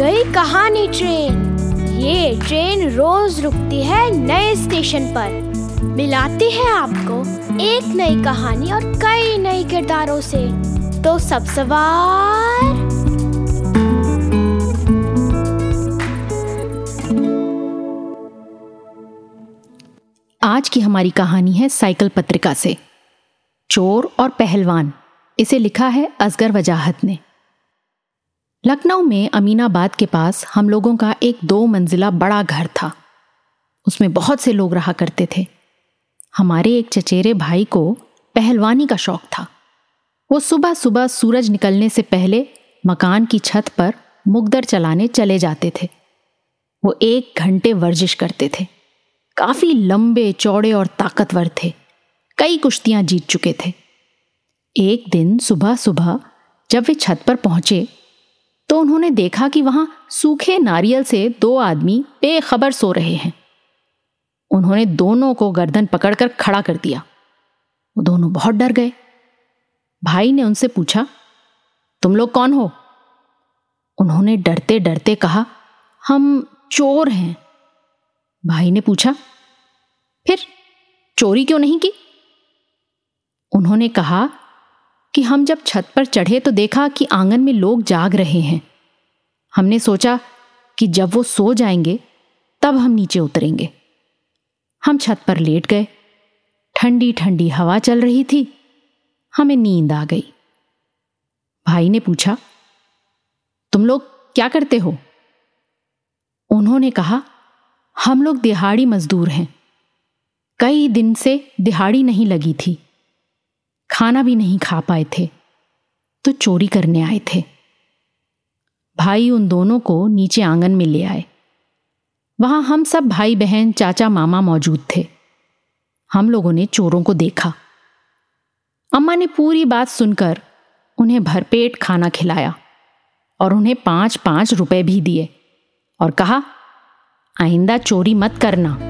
Train. ये train रोज रुकती है नए स्टेशन पर। मिलाती है आपको एक नई कहानी और कई नए किरदारों से। तो सब सवार। आज की हमारी कहानी है साइकिल पत्रिका से। चोर और पहलवान। इसे लिखा है असगर वजाहत ने। लखनऊ में अमीनाबाद के पास हम लोगों का एक दो मंजिला बड़ा घर था। उसमें बहुत से लोग रहा करते थे। हमारे एक चचेरे भाई को पहलवानी का शौक था। वो सुबह सुबह सूरज निकलने से पहले मकान की छत पर मुगदर चलाने चले जाते थे। वो एक घंटे वर्जिश करते थे। काफ़ी लंबे, चौड़े और ताकतवर थे। कई कुश्तियाँ जीत चुके थे। एक दिन सुबह सुबह जब वे छत पर पहुँचे तो उन्होंने देखा कि वहाँ सूखे नारियल से दो आदमी बेखबर सो रहे हैं। उन्होंने दोनों को गर्दन पकड़कर खड़ा कर दिया। वो दोनों बहुत डर गए। भाई ने उनसे पूछा, तुम लोग कौन हो? उन्होंने डरते डरते कहा, हम चोर हैं। भाई ने पूछा, फिर चोरी क्यों नहीं की? उन्होंने कहा कि हम जब छत पर चढ़े तो देखा कि आँगन में लोग जाग रहे हैं। हमने सोचा कि जब वो सो जाएँगे, तब हम नीचे उतरेंगे। हम छत पर लेट गए। ठंडी ठंडी हवा चल रही थी। हमें नींद आ गई। भाई ने पूछा, तुम लोग क्या करते हो? उन्होंने कहा, हम लोग दिहाड़ी मजदूर हैं। कई दिन से दिहाड़ी नहीं लगी थी। खाना भी नहीं खा पाए थे तो चोरी करने आए थे। भाई उन दोनों को नीचे आँगन में ले आए। वहाँ हम सब भाई, बहन, चाचा, मामा मौजूद थे। हम लोगों ने चोरों को देखा। अम्मा ने पूरी बात सुनकर उन्हें भरपेट खाना खिलाया और उन्हें पाँच पाँच रुपए भी दिए और कहा, आइंदा चोरी मत करना।